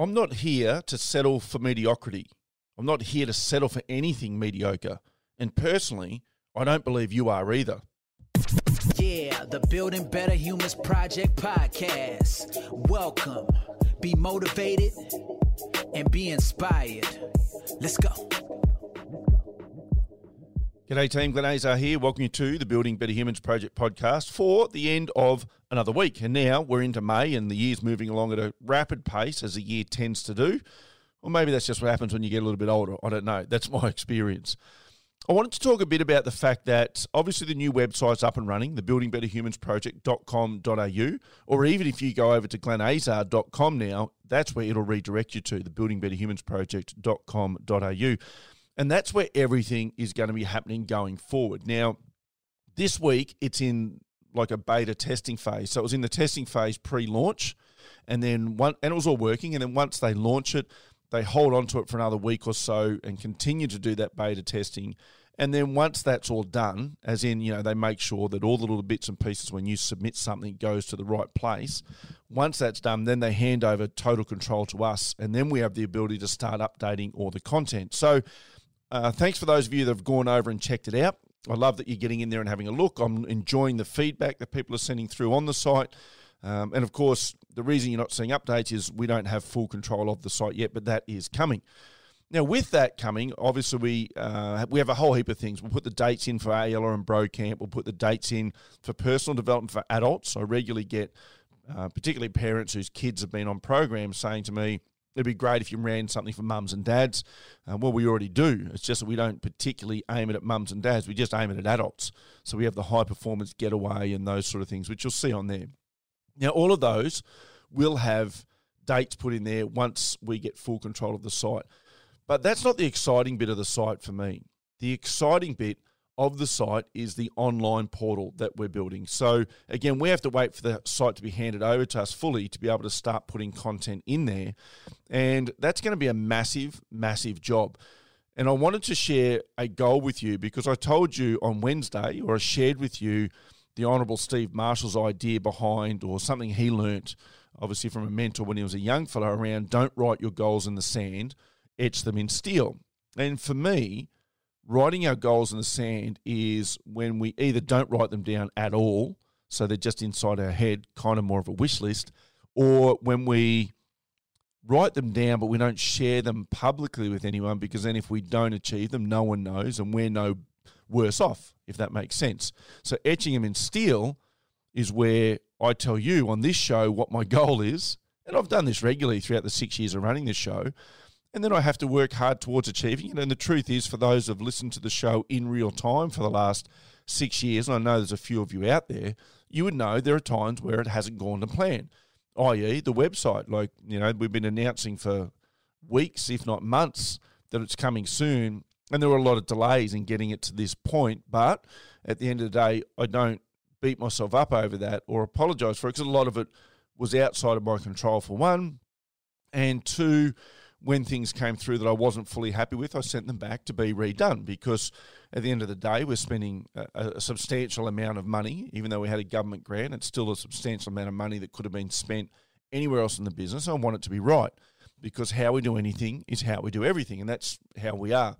I'm not here to settle for mediocrity. I'm not here to settle for anything mediocre. And personally, I don't believe you are either. Yeah, the Building Better Humans Project podcast. Welcome. Be motivated and be inspired. Let's go. G'day team, Glenn Azar here. Welcome you to the Building Better Humans Project podcast for the end of another week. And now we're into May and the year's moving along at a rapid pace as the year tends to do. Or maybe that's just what happens when you get a little bit older. I don't know. That's my experience. I wanted to talk a bit about the fact that obviously the new website's up and running, the buildingbetterhumansproject.com.au, or even if you go over to glenazar.com now, that's where it'll redirect you to the buildingbetterhumansproject.com.au. And that's where everything is going to be happening going forward. Now, this week it's in like a beta testing phase. So it was in the testing phase pre-launch, and then one, and it was all working. And then once they launch it, they hold on to it for another week or so and continue to do that beta testing. And then once that's all done, as in, you know, they make sure that all the little bits and pieces when you submit something goes to the right place. Once that's done, then they hand over total control to us. And then we have the ability to start updating all the content. So uh, thanks for those of you that have gone over and checked it out. I love that you're getting in there and having a look. I'm enjoying the feedback that people are sending through on the site. Um, and of course, the reason you're not seeing updates is we don't have full control of the site yet, but that is coming. Now, with that coming, obviously we uh, we have a whole heap of things. We'll put the dates in for ALR and Bro Camp. We'll put the dates in for personal development for adults. I regularly get, uh, particularly parents whose kids have been on programs, saying to me, It'd be great if you ran something for mums and dads. Uh, well, we already do. It's just that we don't particularly aim it at mums and dads. We just aim it at adults. So we have the high performance getaway and those sort of things, which you'll see on there. Now, all of those will have dates put in there once we get full control of the site. But that's not the exciting bit of the site for me. The exciting bit of the site is the online portal that we're building. So, again, we have to wait for the site to be handed over to us fully to be able to start putting content in there. And that's going to be a massive, massive job. And I wanted to share a goal with you because I told you on Wednesday, or I shared with you the Honourable Steve Marshall's idea behind, or something he learnt, obviously from a mentor when he was a young fellow, around don't write your goals in the sand, etch them in steel. And for me, writing our goals in the sand is when we either don't write them down at all, so they're just inside our head, kind of more of a wish list, or when we write them down but we don't share them publicly with anyone because then if we don't achieve them, no one knows and we're no worse off, if that makes sense. So etching them in steel is where I tell you on this show what my goal is. And I've done this regularly throughout the six years of running this show and then I have to work hard towards achieving it. And the truth is, for those who've listened to the show in real time for the last six years, and I know there's a few of you out there, you would know there are times where it hasn't gone to plan, i.e., the website. Like, you know, we've been announcing for weeks, if not months, that it's coming soon. And there were a lot of delays in getting it to this point. But at the end of the day, I don't beat myself up over that or apologize for it because a lot of it was outside of my control, for one. And two, when things came through that I wasn't fully happy with, I sent them back to be redone because at the end of the day, we're spending a, a, substantial amount of money, even though we had a government grant, it's still a substantial amount of money that could have been spent anywhere else in the business. I want it to be right because how we do anything is how we do everything, and that's how we are.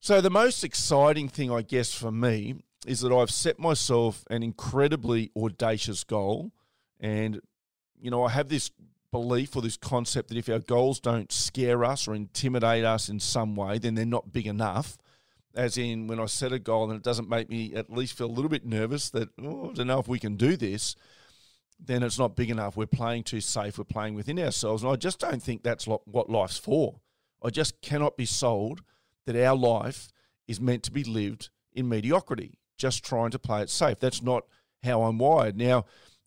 So, the most exciting thing, I guess, for me is that I've set myself an incredibly audacious goal. And, you know, I have this belief or this concept that if our goals don't scare us or intimidate us in some way, then they're not big enough. As in, when I set a goal and it doesn't make me at least feel a little bit nervous that, oh, I don't know if we can do this, then it's not big enough. We're playing too safe. We're playing within ourselves. And I just don't think that's what life's for. I just cannot be sold that our life is meant to be lived in mediocrity, just trying to play it safe. That's not how I'm wired. Now,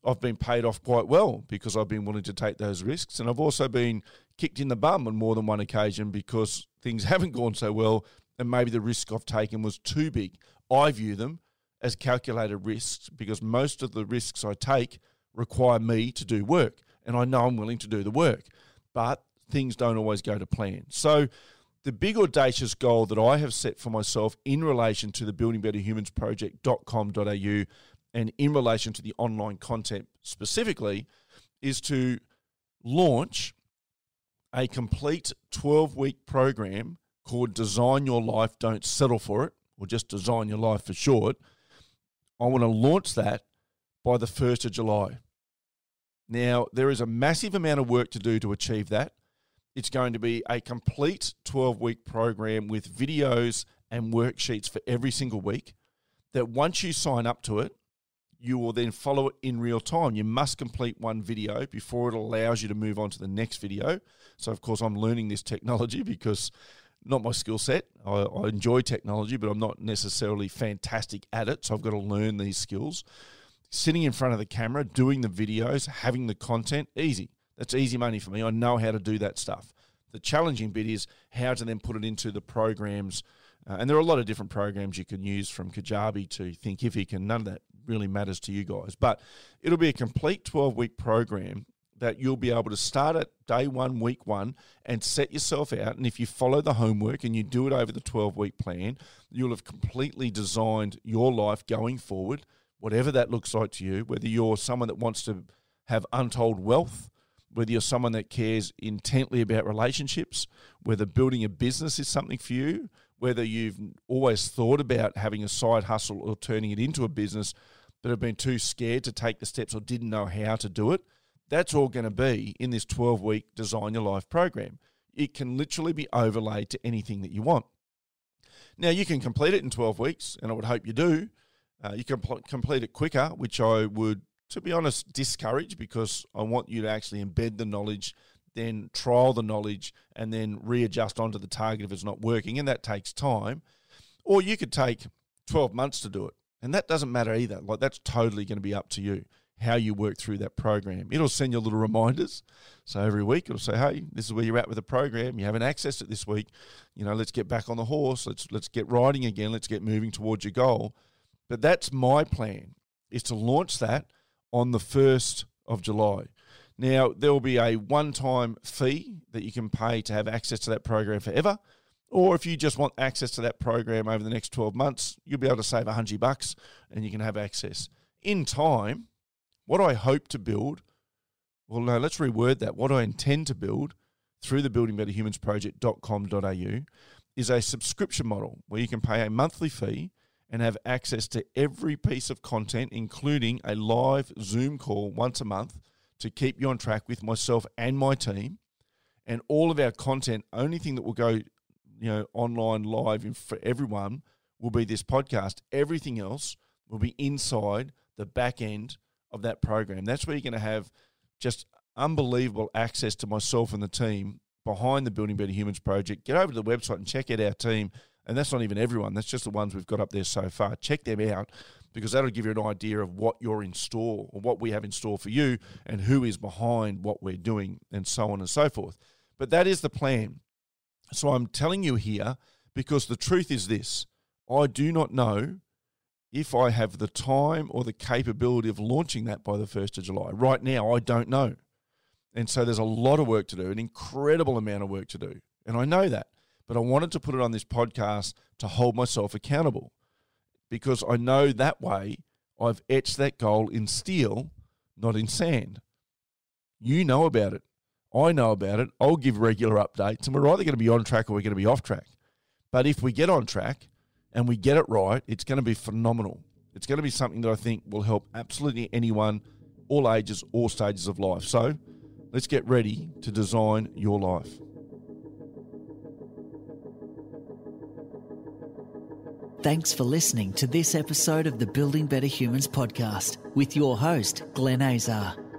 I've been paid off quite well because I've been willing to take those risks. And I've also been kicked in the bum on more than one occasion because things haven't gone so well and maybe the risk I've taken was too big. I view them as calculated risks because most of the risks I take require me to do work and I know I'm willing to do the work. But things don't always go to plan. So the big audacious goal that I have set for myself in relation to the Building Better Humans project.com.au and in relation to the online content specifically, is to launch a complete 12 week program called Design Your Life, Don't Settle for It, or just Design Your Life for short. I want to launch that by the 1st of July. Now, there is a massive amount of work to do to achieve that. It's going to be a complete 12 week program with videos and worksheets for every single week. That once you sign up to it, you will then follow it in real time. You must complete one video before it allows you to move on to the next video. So, of course, I'm learning this technology because not my skill set. I, I, enjoy technology, but I'm not necessarily fantastic at it. So, I've got to learn these skills. Sitting in front of the camera, doing the videos, having the content, easy. That's easy money for me. I know how to do that stuff. The challenging bit is how to then put it into the programs. Uh, and there are a lot of different programs you can use from Kajabi to Thinkific, and none of that really matters to you guys. But it'll be a complete 12 week program that you'll be able to start at day one, week one, and set yourself out. And if you follow the homework and you do it over the 12 week plan, you'll have completely designed your life going forward, whatever that looks like to you, whether you're someone that wants to have untold wealth. Whether you're someone that cares intently about relationships, whether building a business is something for you, whether you've always thought about having a side hustle or turning it into a business, but have been too scared to take the steps or didn't know how to do it, that's all going to be in this 12 week Design Your Life program. It can literally be overlaid to anything that you want. Now, you can complete it in 12 weeks, and I would hope you do. Uh, you can pl- complete it quicker, which I would, to be honest, discourage because I want you to actually embed the knowledge, then trial the knowledge, and then readjust onto the target if it's not working, and that takes time. Or you could take 12 months to do it. And that doesn't matter either. Like that's totally going to be up to you how you work through that program. It'll send you little reminders. So every week it'll say, "Hey, this is where you're at with the program. You haven't accessed it this week. You know, let's get back on the horse. Let's let's get riding again. Let's get moving towards your goal." But that's my plan is to launch that on the 1st of July. Now, there will be a one-time fee that you can pay to have access to that program forever. Or if you just want access to that program over the next 12 months, you'll be able to save 100 bucks and you can have access. In time, what I hope to build, well, no, let's reword that. What I intend to build through the buildingbetterhumansproject.com.au is a subscription model where you can pay a monthly fee and have access to every piece of content, including a live Zoom call once a month to keep you on track with myself and my team. And all of our content, only thing that will go you know online live in, for everyone will be this podcast. Everything else will be inside the back end of that program. That's where you're going to have just unbelievable access to myself and the team behind the Building Better Humans project. Get over to the website and check out our team. And that's not even everyone, that's just the ones we've got up there so far. Check them out because that'll give you an idea of what you're in store or what we have in store for you and who is behind what we're doing and so on and so forth. But that is the plan. So I'm telling you here because the truth is this I do not know if I have the time or the capability of launching that by the 1st of July. Right now, I don't know. And so there's a lot of work to do, an incredible amount of work to do. And I know that. But I wanted to put it on this podcast to hold myself accountable because I know that way I've etched that goal in steel, not in sand. You know about it. I know about it. I'll give regular updates, and we're either going to be on track or we're going to be off track. But if we get on track and we get it right, it's going to be phenomenal. It's going to be something that I think will help absolutely anyone, all ages, all stages of life. So let's get ready to design your life. Thanks for listening to this episode of the Building Better Humans podcast with your host, Glenn Azar.